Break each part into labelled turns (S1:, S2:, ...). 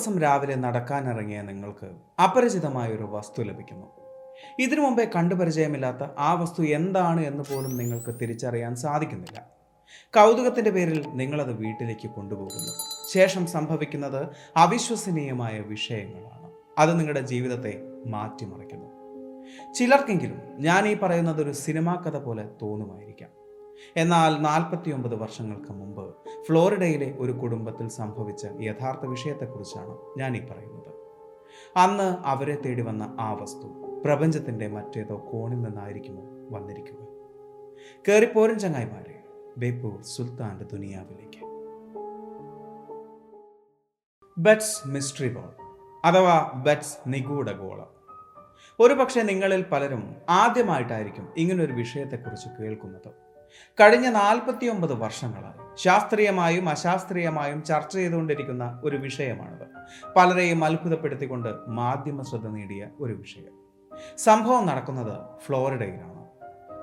S1: ദിവസം രാവിലെ നടക്കാനിറങ്ങിയ നിങ്ങൾക്ക് അപരിചിതമായ ഒരു വസ്തു ലഭിക്കുന്നു. ഇതിനു മുമ്പേ കണ്ടുപരിചയമില്ലാത്ത ആ വസ്തു എന്താണ് എന്ന് പോലും നിങ്ങൾക്ക് തിരിച്ചറിയാൻ സാധിക്കുന്നില്ല. കൗതുകത്തിന്റെ പേരിൽ നിങ്ങളത് വീട്ടിലേക്ക് കൊണ്ടുപോകുന്നു. ശേഷം സംഭവിക്കുന്നത് അവിശ്വസനീയമായ വിഷയങ്ങളാണ്. അത് നിങ്ങളുടെ ജീവിതത്തെ മാറ്റിമറിക്കുന്നു. ചിലർക്കെങ്കിലും ഞാൻ ഈ പറയുന്നത് ഒരു സിനിമാ കഥ പോലെ തോന്നുമായിരിക്കാം. എന്നാൽ നാൽപ്പത്തിയൊമ്പത് വർഷങ്ങൾക്ക് മുമ്പ് ഫ്ലോറിഡയിലെ ഒരു കുടുംബത്തിൽ സംഭവിച്ച യഥാർത്ഥ വിഷയത്തെക്കുറിച്ചാണ് ഞാൻ ഈ പറയുന്നത്. അന്ന് അവരെ തേടി വന്ന ആ വസ്തു പ്രപഞ്ചത്തിന്റെ മറ്റേതോ കോണിൽ നിന്നായിരിക്കുമോ വന്നിരിക്കുക. കയറിപ്പോരൻ ചങ്ങായിമാരെ ബേപ്പൂർ സുൽത്താന്റെ ദുനിയാവിലേക്ക്. ബെറ്റ്സ് മിസ്റ്ററി ബോൾ അഥവാ ബെറ്റ്സ് നിഗൂഢ ഒരു പക്ഷേ നിങ്ങളിൽ പലരും ആദ്യമായിട്ടായിരിക്കും ഇങ്ങനൊരു വിഷയത്തെക്കുറിച്ച് കേൾക്കുന്നത്. കഴിഞ്ഞ നാൽപ്പത്തിയൊമ്പത് വർഷങ്ങളായി ശാസ്ത്രീയമായും അശാസ്ത്രീയമായും ചർച്ച ചെയ്തുകൊണ്ടിരിക്കുന്ന ഒരു വിഷയമാണിത്. പലരെയും അത്ഭുതപ്പെടുത്തിക്കൊണ്ട് മാധ്യമ ശ്രദ്ധ നേടിയ ഒരു വിഷയം. സംഭവം നടക്കുന്നത് ഫ്ലോറിഡയിലാണ്.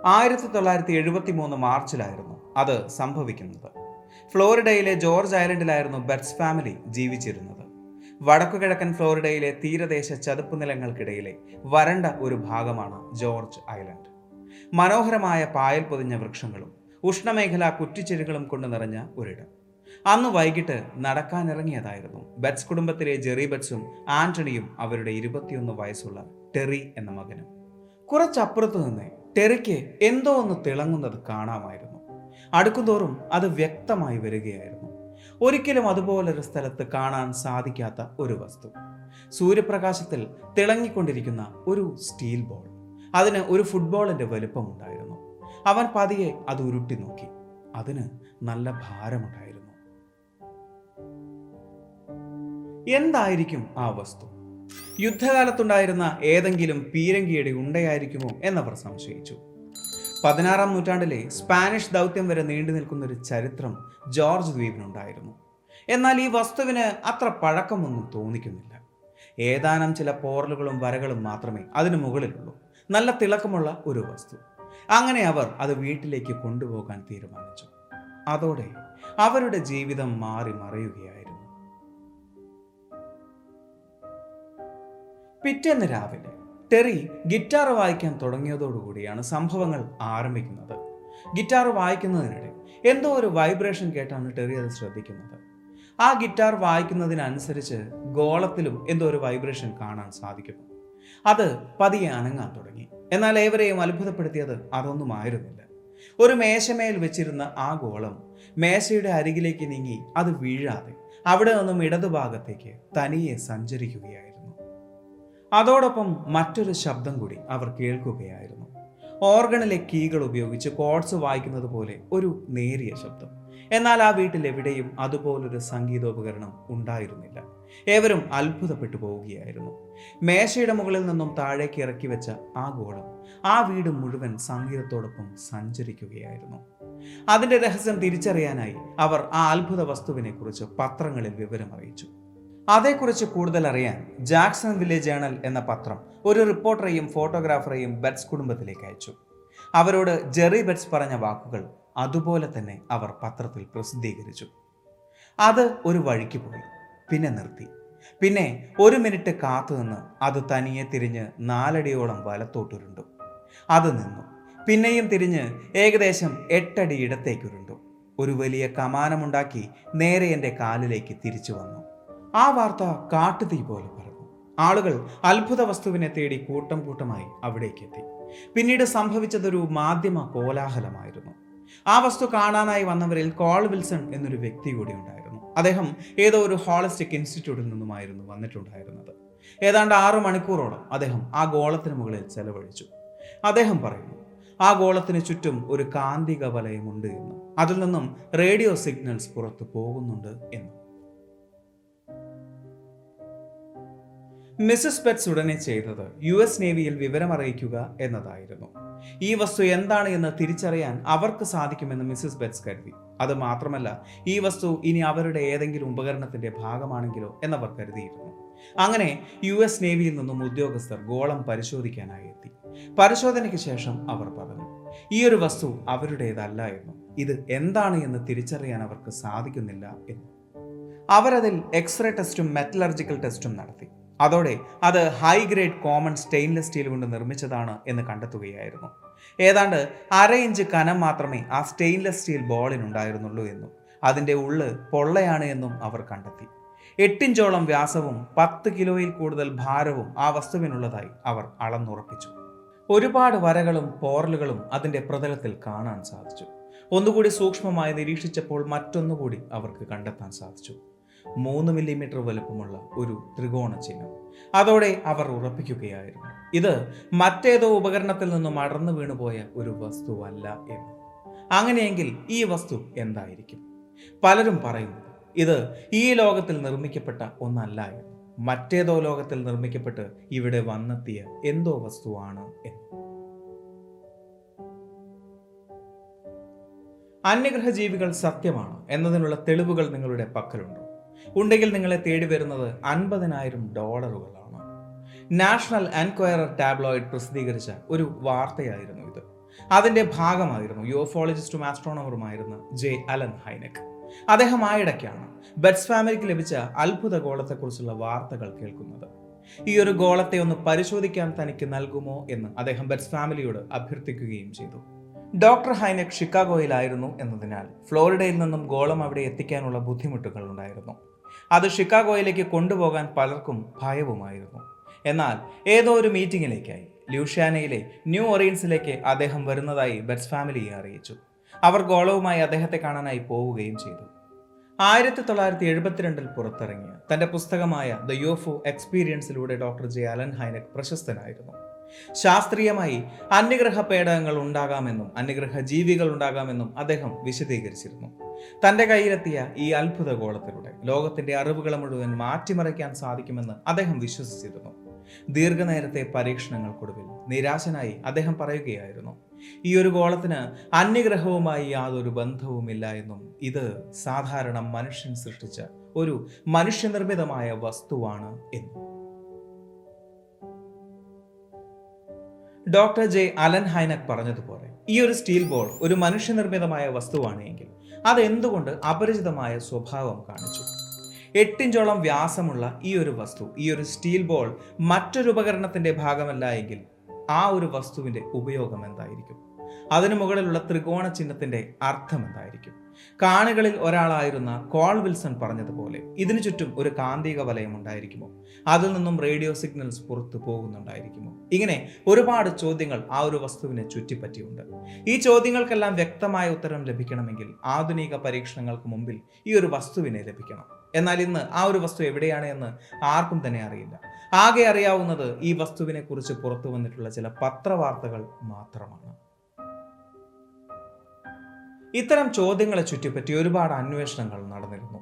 S1: ആയിരത്തി തൊള്ളായിരത്തി എഴുപത്തി മൂന്ന് മാർച്ചിലായിരുന്നു അത് സംഭവിക്കുന്നത്. ഫ്ലോറിഡയിലെ ജോർജ് ഐലൻഡിലായിരുന്നു ബെറ്റ്സ് ഫാമിലി ജീവിച്ചിരുന്നത്. വടക്കുകിഴക്കൻ ഫ്ലോറിഡയിലെ തീരദേശ ചതുപ്പ് നിലങ്ങൾക്കിടയിലെ വരണ്ട ഒരു ഭാഗമാണ് ജോർജ് ഐലൻഡ്. മനോഹരമായ പായൽ പൊതിഞ്ഞ വൃക്ഷങ്ങളും ഉഷ്ണമേഖലാ കുറ്റിച്ചെടികളും കൊണ്ട് നിറഞ്ഞ ഒരിടം. അന്ന് വൈകിട്ട് നടക്കാനിറങ്ങിയതായിരുന്നു. ബെറ്റ്സ് കുടുംബത്തിലെ ജെറി ബെറ്റ്സും ആന്റണിയും അവരുടെ ഇരുപത്തിയൊന്ന് വയസ്സുള്ള ടെറി എന്ന മകനും. കുറച്ചപ്പുറത്ത് നിന്ന് ടെറിക്ക് എന്തോ ഒന്ന് തിളങ്ങുന്നത് കാണാമായിരുന്നു. അടുക്കുന്തോറും അത് വ്യക്തമായി വരികയായിരുന്നു. ഒരിക്കലും അതുപോലൊരു സ്ഥലത്ത് കാണാൻ സാധിക്കാത്ത ഒരു വസ്തു. സൂര്യപ്രകാശത്തിൽ തിളങ്ങിക്കൊണ്ടിരിക്കുന്ന ഒരു സ്റ്റീൽ ബോൾ. അതിന് ഒരു ഫുട്ബോളിന്റെ വലുപ്പമുണ്ടായിരുന്നു. അവൻ പതിയെ അത് ഉരുട്ടി നോക്കി. അതിന് നല്ല ഭാരമുണ്ടായിരുന്നു. എന്തായിരിക്കും ആ വസ്തു? യുദ്ധകാലത്തുണ്ടായിരുന്ന ഏതെങ്കിലും പീരങ്കിയുടെ ഉണ്ടയായിരിക്കുമോ എന്നവർ സംശയിച്ചു. പതിനാറാം നൂറ്റാണ്ടിലെ സ്പാനിഷ് ദൗത്യം വരെ നീണ്ടു നിൽക്കുന്ന ഒരു ചരിത്രം ജോർജ് ദ്വീപിനുണ്ടായിരുന്നു. എന്നാൽ ഈ വസ്തുവിന് അത്ര പഴക്കമൊന്നും തോന്നിക്കുന്നില്ല. ഏതാനും ചില പോറലുകളും വരകളും മാത്രമേ അതിനു മുകളിലുള്ളൂ. നല്ല തിളക്കമുള്ള ഒരു വസ്തു. അങ്ങനെ അവർ അത് വീട്ടിലേക്ക് കൊണ്ടുപോകാൻ തീരുമാനിച്ചു. അതോടെ അവരുടെ ജീവിതം മാറി മറയുകയായിരുന്നു. പിറ്റേന്ന് രാവിലെ ടെറി ഗിറ്റാർ വായിക്കാൻ തുടങ്ങിയതോടുകൂടിയാണ് സംഭവങ്ങൾ ആരംഭിക്കുന്നത്. ഗിറ്റാർ വായിക്കുന്നതിനിടെ എന്തോ ഒരു വൈബ്രേഷൻ കേട്ടാണ് ടെറി അത് ശ്രദ്ധിക്കുന്നത്. ആ ഗിറ്റാർ വായിക്കുന്നതിനനുസരിച്ച് ഗോളത്തിലും എന്തോ ഒരു വൈബ്രേഷൻ കാണാൻ സാധിക്കുന്നു അത് പതിയെ അനങ്ങാൻ തുടങ്ങി. എന്നാൽ ഏവരെയും അത്ഭുതപ്പെടുത്തിയത് അതൊന്നുമായിരുന്നില്ല. ഒരു മേശമേൽ വെച്ചിരുന്ന ആ ഗോളം മേശയുടെ അരികിലേക്ക് നീങ്ങി അത് വീഴാതെ അവിടെ നിന്നും ഇടതുഭാഗത്തേക്ക് തനിയെ സഞ്ചരിക്കുകയായിരുന്നു. അതോടൊപ്പം മറ്റൊരു ശബ്ദം കൂടി അവർ കേൾക്കുകയായിരുന്നു. ഓർഗണിലെ കീകൾ ഉപയോഗിച്ച് കോഡ്സ് വായിക്കുന്നത് പോലെ ഒരു നേരിയ ശബ്ദം. എന്നാൽ ആ വീട്ടിൽ എവിടെയും അതുപോലൊരു സംഗീതോപകരണം ഉണ്ടായിരുന്നില്ല. ഏവരും അത്ഭുതപ്പെട്ടു പോവുകയായിരുന്നു. മേശയുടെ മുകളിൽ നിന്നും താഴേക്ക് ഇറക്കി വെച്ച ആ ഗോളം ആ വീട് മുഴുവൻ സംഗീതത്തോടൊപ്പം സഞ്ചരിക്കുകയായിരുന്നു. അതിന്റെ രഹസ്യം തിരിച്ചറിയാനായി അവർ ആ അത്ഭുത വസ്തുവിനെ കുറിച്ച് പത്രങ്ങളിൽ വിവരം അറിയിച്ചു. അതേക്കുറിച്ച് കൂടുതൽ അറിയാൻ ജാക്സൺ വില്ലേജ് ജേണൽ എന്ന പത്രം ഒരു റിപ്പോർട്ടറെയും ഫോട്ടോഗ്രാഫറെയും ബെറ്റ്സ് കുടുംബത്തിലേക്ക് അയച്ചു. അവരോട് ജെറി ബെറ്റ്സ് പറഞ്ഞ വാക്കുകൾ അതുപോലെ തന്നെ അവർ പത്രത്തിൽ പ്രസിദ്ധീകരിച്ചു. അത് ഒരു വഴിക്ക് പോയി പിന്നെ നിർത്തി. പിന്നെ ഒരു മിനിറ്റ് കാത്തുനിന്ന് അത് തനിയെ തിരിഞ്ഞ് നാലടിയോളം വലത്തോട്ടുരുണ്ടു. അത് നിന്നു. പിന്നെയും തിരിഞ്ഞ് ഏകദേശം എട്ടടി ഇടത്തേക്കുരുണ്ടു. ഒരു വലിയ കമാനമുണ്ടാക്കി നേരെ എന്റെ കാലിലേക്ക് തിരിച്ചു വന്നു. ആ വാർത്ത കാട്ടുതീ പോലെ പറഞ്ഞു ആളുകൾ അത്ഭുത വസ്തുവിനെ തേടി കൂട്ടം കൂട്ടമായി അവിടേക്കെത്തി. പിന്നീട് സംഭവിച്ചതൊരു മാധ്യമ കോലാഹലമായിരുന്നു. ആ വസ്തു കാണാനായി വന്നവരിൽ കോൾ വിൽസൺ എന്നൊരു വ്യക്തി കൂടി ഉണ്ടായിരുന്നു. അദ്ദേഹം ഏതോ ഒരു ഹോളിസ്റ്റിക് ഇൻസ്റ്റിറ്റ്യൂട്ടിൽ നിന്നുമായിരുന്നു വന്നിട്ടുണ്ടായിരുന്നത്. ഏതാണ്ട് ആറു മണിക്കൂറോളം അദ്ദേഹം ആ ഗോളത്തിന് മുകളിൽ ചെലവഴിച്ചു. അദ്ദേഹം പറയുന്നു ആ ഗോളത്തിന് ചുറ്റും ഒരു കാന്തിക വലയമുണ്ട് എന്ന്. അതിൽ നിന്നും റേഡിയോ സിഗ്നൽസ് പുറത്തു പോകുന്നുണ്ട് എന്ന്. മിസസ് പെറ്റ്സ് ഉടനെ ചെയ്തത് യു എസ് നേവിയിൽ വിവരമറിയിക്കുക എന്നതായിരുന്നു. ഈ വസ്തു എന്താണ് എന്ന് തിരിച്ചറിയാൻ അവർക്ക് സാധിക്കുമെന്ന് മിസസ് ബെറ്റ്സ് കരുതി. അത് മാത്രമല്ല ഈ വസ്തു ഇനി അവരുടെ ഏതെങ്കിലും ഉപകരണത്തിന്റെ ഭാഗമാണെങ്കിലോ എന്നവർ കരുതിയിരുന്നു. അങ്ങനെ യു എസ് നേവിയിൽ നിന്നും ഉദ്യോഗസ്ഥർ ഗോളം പരിശോധിക്കാനായി എത്തി. പരിശോധനയ്ക്ക് ശേഷം അവർ പറഞ്ഞു ഈ ഒരു വസ്തു അവരുടേതല്ല എന്നും ഇത് എന്താണ് എന്ന് തിരിച്ചറിയാൻ അവർക്ക് സാധിക്കുന്നില്ല എന്നും. അവരതിൽ എക്സ്റേ ടെസ്റ്റും മെറ്റലർജിക്കൽ ടെസ്റ്റും നടത്തി. അതോടെ അത് high grade common stainless steel കൊണ്ട് നിർമ്മിച്ചതാണ് എന്ന് കണ്ടെത്തുകയായിരുന്നു. ഏതാണ്ട് അര ഇഞ്ച് കനം മാത്രമേ ആ സ്റ്റെയിൻലെസ് സ്റ്റീൽ ബോളിനുണ്ടായിരുന്നുള്ളൂ എന്നും അതിന്റെ ഉള്ള് പൊള്ളയാണ് എന്നും അവർ കണ്ടെത്തി. എട്ടിഞ്ചോളം വ്യാസവും പത്ത് കിലോയിൽ കൂടുതൽ ഭാരവും ആ വസ്തുവിനുള്ളതായി അവർ അളന്നുറപ്പിച്ചു. ഒരുപാട് വരകളും പോറലുകളും അതിന്റെ പ്രതലത്തിൽ കാണാൻ സാധിച്ചു. ഒന്നുകൂടി സൂക്ഷ്മമായി നിരീക്ഷിച്ചപ്പോൾ മറ്റൊന്നുകൂടി അവർക്ക് കണ്ടെത്താൻ സാധിച്ചു. മൂന്ന് മില്ലിമീറ്റർ വലുപ്പമുള്ള ഒരു ത്രികോണ ചിഹ്നം. അതോടെ അവർ ഉറപ്പിക്കുകയായിരുന്നു. ഇത് മറ്റേതോ ഉപകരണത്തിൽ നിന്നും അടർന്നു വീണുപോയ ഒരു വസ്തുവല്ല എന്ന്. അങ്ങനെയെങ്കിൽ ഈ വസ്തു എന്തായിരിക്കും? പലരും പറയുന്നു ഇത് ഈ ലോകത്തിൽ നിർമ്മിക്കപ്പെട്ട ഒന്നല്ല എന്ന്. മറ്റേതോ ലോകത്തിൽ നിർമ്മിക്കപ്പെട്ട് ഇവിടെ വന്നെത്തിയ എന്തോ വസ്തുവാണ് എന്ന്. അന്യഗ്രഹ ജീവികൾ സത്യമാണ് എന്നതിനുള്ള തെളിവുകൾ നിങ്ങളുടെ പക്കലുണ്ടോ? ഉണ്ടെങ്കിൽ നിങ്ങളെ തേടി വരുന്നത് അൻപതിനായിരം ഡോളറുകളാണ്. നാഷണൽ എൻക്വയറർ ടാബ്ലോയിഡ് പ്രസിദ്ധീകരിച്ച ഒരു വാർത്തയായിരുന്നു ഇത്. അതിന്റെ ഭാഗമായിരുന്നു യുവഫോളജിസ്റ്റും ആസ്ട്രോണമറുമായിരുന്ന ജെ അലൻ ഹൈനക്. അദ്ദേഹം ആയിടയ്ക്കാണ് ബെറ്റ്സ് ഫാമിലിക്ക് ലഭിച്ച അത്ഭുത ഗോളത്തെക്കുറിച്ചുള്ള വാർത്തകൾ കേൾക്കുന്നത്. ഈ ഒരു ഗോളത്തെ ഒന്ന് പരിശോധിക്കാൻ തനിക്ക് നൽകുമോ എന്ന് അദ്ദേഹം ബെറ്റ്സ് ഫാമിലിയോട് അഭ്യർത്ഥിക്കുകയും ചെയ്തു. ഡോക്ടർ ഹൈനക് ഷിക്കാഗോയിലായിരുന്നു എന്നതിനാൽ ഫ്ലോറിഡയിൽ നിന്നും ഗോളം അവിടെ എത്തിക്കാനുള്ള ബുദ്ധിമുട്ടുകൾ ഉണ്ടായിരുന്നു അത് ഷിക്കാഗോയിലേക്ക് കൊണ്ടുപോകാൻ പലർക്കും ഭയവുമായിരുന്നു. എന്നാൽ ഏതോ ഒരു മീറ്റിങ്ങിലേക്കായി ലൂഷ്യാനയിലെ ന്യൂ ഒറീൻസിലേക്ക് അദ്ദേഹം വരുന്നതായി ബെറ്റ്സ് ഫാമിലിയെ അറിയിച്ചു. അവർ ഗോളവുമായി അദ്ദേഹത്തെ കാണാനായി പോവുകയും ചെയ്തു. ആയിരത്തി തൊള്ളായിരത്തി എഴുപത്തിരണ്ടിൽ പുറത്തിറങ്ങിയ തന്റെ പുസ്തകമായ ദ യുഎഫ്ഒ എക്സ്പീരിയൻസിലൂടെ ഡോക്ടർ ജെ അലൻ ഹൈനക് പ്രശസ്തനായിരുന്നു. ശാസ്ത്രീയമായി അന്യഗ്രഹ പേടകങ്ങൾ ഉണ്ടാകാമെന്നും അന്യഗ്രഹ ജീവികൾ ഉണ്ടാകാമെന്നും അദ്ദേഹം വിശദീകരിച്ചിരുന്നു. തന്റെ കയ്യിലെത്തിയ ഈ അത്ഭുത ഗോളത്തിലൂടെ ലോകത്തിന്റെ അറിവുകളെ മുഴുവൻ മാറ്റിമറിക്കാൻ സാധിക്കുമെന്ന് അദ്ദേഹം വിശ്വസിച്ചിരുന്നു. ദീർഘനേരത്തെ പരീക്ഷണങ്ങൾക്കൊടുവിൽ നിരാശനായി അദ്ദേഹം പറയുകയായിരുന്നു ഈ ഒരു ഗോളത്തിന് അന്യഗ്രഹവുമായി യാതൊരു ബന്ധവുമില്ല എന്നും ഇത് സാധാരണ മനുഷ്യൻ സൃഷ്ടിച്ച ഒരു മനുഷ്യനിർമ്മിതമായ വസ്തുവാണ് എന്നും. ഡോക്ടർ ജെ അലൻ ഹൈനക് പറഞ്ഞതുപോലെ ഈ ഒരു സ്റ്റീൽ ബോൾ ഒരു മനുഷ്യനിർമ്മിതമായ വസ്തുവാണ് എങ്കിൽ അതെന്തുകൊണ്ട് അപരിചിതമായ സ്വഭാവം കാണിച്ചു? എട്ടിഞ്ചോളം വ്യാസമുള്ള ഈ ഒരു വസ്തു ഈ ഒരു സ്റ്റീൽ ബോൾ മറ്റൊരു ഉപകരണത്തിന്റെ ഭാഗമല്ല എങ്കിൽ ആ ഒരു വസ്തുവിന്റെ ഉപയോഗം എന്തായിരിക്കും? അതിനു മുകളിലുള്ള ത്രികോണ ചിഹ്നത്തിന്റെ അർത്ഥം എന്തായിരിക്കും കാണികളിൽ ഒരാളായിരുന്ന കോൾ വിൽസൺ പറഞ്ഞതുപോലെ ഇതിനു ചുറ്റും ഒരു കാന്തിക വലയം ഉണ്ടായിരിക്കുമോ? അതിൽ നിന്നും റേഡിയോ സിഗ്നൽസ് പുറത്തു പോകുന്നുണ്ടായിരിക്കുമോ? ഇങ്ങനെ ഒരുപാട് ചോദ്യങ്ങൾ ആ ഒരു വസ്തുവിനെ ചുറ്റിപ്പറ്റിയുണ്ട്. ഈ ചോദ്യങ്ങൾക്കെല്ലാം വ്യക്തമായ ഉത്തരം ലഭിക്കണമെങ്കിൽ ആധുനിക പരീക്ഷണങ്ങൾക്ക് മുമ്പിൽ ഈ ഒരു വസ്തുവിനെ ലഭിക്കണം. എന്നാൽ ഇന്ന് ആ ഒരു വസ്തു എവിടെയാണ് എന്ന് ആർക്കും തന്നെ അറിയില്ല. ആകെ അറിയാവുന്നത് ഈ വസ്തുവിനെ കുറിച്ച് പുറത്തു വന്നിട്ടുള്ള ചില പത്രവാർത്തകൾ മാത്രമാണ്. ഇത്തരം ചോദ്യങ്ങളെ ചുറ്റിപ്പറ്റി ഒരുപാട് അന്വേഷണങ്ങൾ നടന്നിരുന്നു.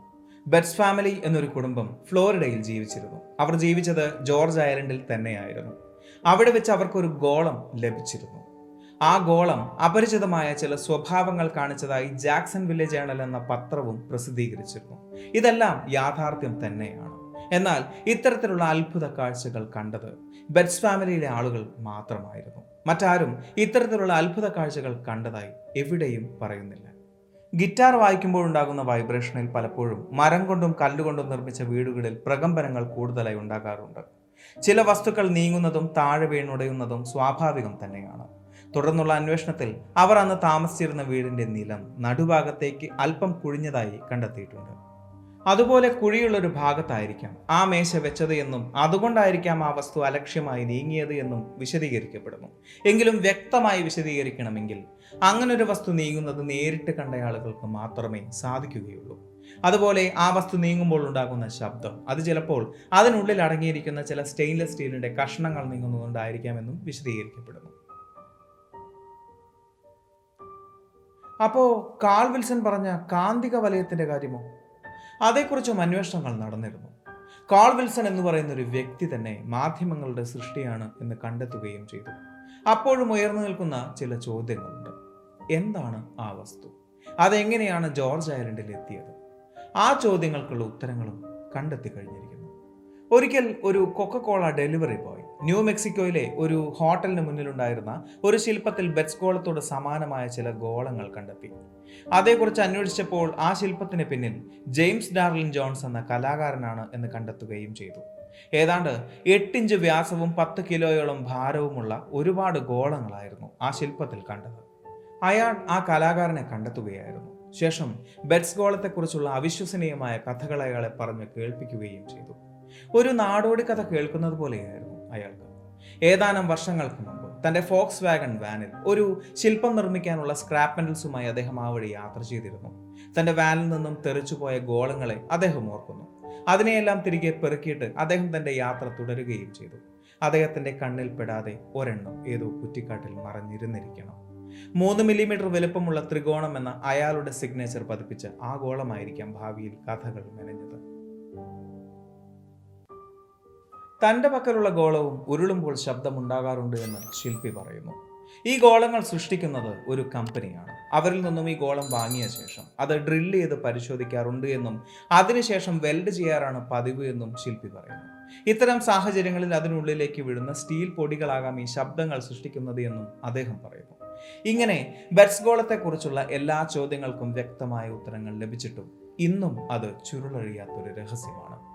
S1: ബെറ്റ്സ് ഫാമിലി എന്നൊരു കുടുംബം ഫ്ലോറിഡയിൽ ജീവിച്ചിരുന്നു. അവർ ജീവിച്ചത് ജോർജ് ഐലൻഡിൽ തന്നെയായിരുന്നു. അവിടെ വെച്ച് അവർക്കൊരു ഗോളം ലഭിച്ചിരുന്നു. ആ ഗോളം അപരിചിതമായ ചില സ്വഭാവങ്ങൾ കാണിച്ചതായി ജാക്സൺ വില്ലേജ് ജേണൽ എന്ന പത്രവും പ്രസിദ്ധീകരിച്ചിരുന്നു. ഇതെല്ലാം യാഥാർത്ഥ്യം തന്നെയാണ്. എന്നാൽ ഇത്തരത്തിലുള്ള അത്ഭുത കാഴ്ചകൾ കണ്ടത് ബെറ്റ്സ് ഫാമിലിയിലെ ആളുകൾ മാത്രമായിരുന്നു. മറ്റാരും ഇത്തരത്തിലുള്ള അത്ഭുത കാഴ്ചകൾ കണ്ടതായി എവിടെയും പറയുന്നില്ല. ഗിറ്റാർ വായിക്കുമ്പോഴുണ്ടാകുന്ന വൈബ്രേഷനിൽ പലപ്പോഴും മരം കൊണ്ടും കല്ലുകൊണ്ടും നിർമ്മിച്ച വീടുകളിൽ പ്രകമ്പനങ്ങൾ കൂടുതലായി ഉണ്ടാകാറുണ്ട്. ചില വസ്തുക്കൾ നീങ്ങുന്നതും താഴെ വീണുടയുന്നതും സ്വാഭാവികം തന്നെയാണ്. തുടർന്നുള്ള അന്വേഷണത്തിൽ അവർ അന്ന് താമസിച്ചിരുന്ന വീടിന്റെ നിലം നടുഭാഗത്തേക്ക് അല്പം കുഴിഞ്ഞതായി കണ്ടെത്തിയിട്ടുണ്ട്. അതുപോലെ കുഴിയുള്ളൊരു ഭാഗത്തായിരിക്കാം ആ മേശ വെച്ചത് എന്നും അതുകൊണ്ടായിരിക്കാം ആ വസ്തു അലക്ഷ്യമായി നീങ്ങിയത് എന്നും വിശദീകരിക്കപ്പെടുന്നു. എങ്കിലും വ്യക്തമായി വിശദീകരിക്കണമെങ്കിൽ അങ്ങനൊരു വസ്തു നീങ്ങുന്നത് നേരിട്ട് കണ്ട ആളുകൾക്ക് മാത്രമേ സാധിക്കുകയുള്ളൂ. അതുപോലെ ആ വസ്തു നീങ്ങുമ്പോൾ ഉണ്ടാകുന്ന ശബ്ദം അത് ചിലപ്പോൾ അതിനുള്ളിൽ അടങ്ങിയിരിക്കുന്ന ചില സ്റ്റെയിൻലെസ് സ്റ്റീലിന്റെ കഷ്ണങ്ങൾ നീങ്ങുന്നതുകൊണ്ടായിരിക്കാമെന്നും വിശദീകരിക്കപ്പെടുന്നു. അപ്പോ കാൾ വിൽസൺ പറഞ്ഞ കാന്തിക വലയത്തിന്റെ കാര്യമോ? അതേക്കുറിച്ചും അന്വേഷണങ്ങൾ നടന്നിരുന്നു. കാൾ വിൽസൺ എന്ന് പറയുന്ന ഒരു വ്യക്തി തന്നെ മാധ്യമങ്ങളുടെ സൃഷ്ടിയാണ് എന്ന് കണ്ടെത്തുകയും ചെയ്തു. അപ്പോഴും ഉയർന്നു നിൽക്കുന്ന ചില ചോദ്യങ്ങളുണ്ട്. എന്താണ് ആ വസ്തു? അതെങ്ങനെയാണ് ജോർജ് ഐലൻഡിൽ എത്തിയത്? ആ ചോദ്യങ്ങൾക്കുള്ള ഉത്തരങ്ങളും കണ്ടെത്തി കഴിഞ്ഞിരിക്കുന്നു. ഒരിക്കൽ ഒരു കൊക്കക്കോള ഡെലിവറി ബോയ് ന്യൂ മെക്സിക്കോയിലെ ഒരു ഹോട്ടലിന് മുന്നിലുണ്ടായിരുന്ന ഒരു ശില്പത്തിൽ ബെറ്റ്സ്കോളത്തോട് സമാനമായ ചില ഗോളങ്ങൾ കണ്ടെത്തി. അതേക്കുറിച്ച് അന്വേഷിച്ചപ്പോൾ ആ ശില്പത്തിന് പിന്നിൽ ജെയിംസ് ഡാർലിൻ ജോൺസ് എന്ന കലാകാരനാണ് എന്ന് കണ്ടെത്തുകയും ചെയ്തു. ഏതാണ്ട് എട്ടിഞ്ച് വ്യാസവും പത്ത് കിലോയോളം ഭാരവുമുള്ള ഒരുപാട് ഗോളങ്ങളായിരുന്നു ആ ശില്പത്തിൽ കണ്ടത്. അയാൾ ആ കലാകാരനെ കണ്ടെത്തുകയായിരുന്നു. ശേഷം ബെറ്റ്സ് ഗോളത്തെക്കുറിച്ചുള്ള അവിശ്വസനീയമായ കഥകൾ അയാളെ പറഞ്ഞ് കേൾപ്പിക്കുകയും ചെയ്തു. ഒരു നാടോടി കഥ കേൾക്കുന്നത് പോലെയായിരുന്നു അയാൾക്ക്. ഏതാനും വർഷങ്ങൾക്ക് മുമ്പ് തന്റെ ഫോക്സ് വാഗൺ വാനിൽ ഒരു ശില്പം നിർമ്മിക്കാനുള്ള സ്ക്രാപ്പ് മെറ്റൽസുമായി അദ്ദേഹം ആ വഴി യാത്ര ചെയ്തിരുന്നു. തന്റെ വാനിൽ നിന്നും തെറിച്ചുപോയ ഗോളങ്ങളെ അദ്ദേഹം ഓർക്കുന്നു. അതിനെയെല്ലാം തിരികെ പെറുക്കിയിട്ട് അദ്ദേഹം തന്റെ യാത്ര തുടരുകയും ചെയ്തു. അദ്ദേഹത്തിന്റെ കണ്ണിൽ പെടാതെ ഒരെണ്ണം ഏതോ കുറ്റിക്കാട്ടിൽ മറഞ്ഞിരുന്നിരിക്കണം. മൂന്ന് മില്ലിമീറ്റർ വലുപ്പമുള്ള ത്രികോണം എന്ന അയാളുടെ സിഗ്നേച്ചർ പതിപ്പിച്ച ആ ഗോളമായിരിക്കാം ഭാവിയിൽ കഥകൾ മെനഞ്ഞത്. തന്റെ പക്കലുള്ള ഗോളവും ഉരുളുമ്പോൾ ശബ്ദമുണ്ടാകാറുണ്ട് എന്ന് ശില്പി പറയുന്നു. ഈ ഗോളങ്ങൾ സൃഷ്ടിക്കുന്നത് ഒരു കമ്പനിയാണ്. അവരിൽ നിന്നും ഈ ഗോളം വാങ്ങിയ ശേഷം അത് ഡ്രില്ല് ചെയ്ത് പരിശോധിക്കാറുണ്ട് എന്നും അതിനുശേഷം വെൽഡ് ചെയ്യാറാണ് പതിവ് എന്നും ശില്പി പറയുന്നു. ഇത്തരം സാഹചര്യങ്ങളിൽ അതിനുള്ളിലേക്ക് വീഴുന്ന സ്റ്റീൽ പൊടികളാകാം ഈ ശബ്ദങ്ങൾ സൃഷ്ടിക്കുന്നത് എന്നും അദ്ദേഹം പറയുന്നു. ഇങ്ങനെ ബെറ്റ്സ് ഗോളത്തെക്കുറിച്ചുള്ള എല്ലാ ചോദ്യങ്ങൾക്കും വ്യക്തമായ ഉത്തരങ്ങൾ ലഭിച്ചിട്ടും ഇന്നും അത് ചുരുളഴിയാത്തൊരു രഹസ്യമാണ്.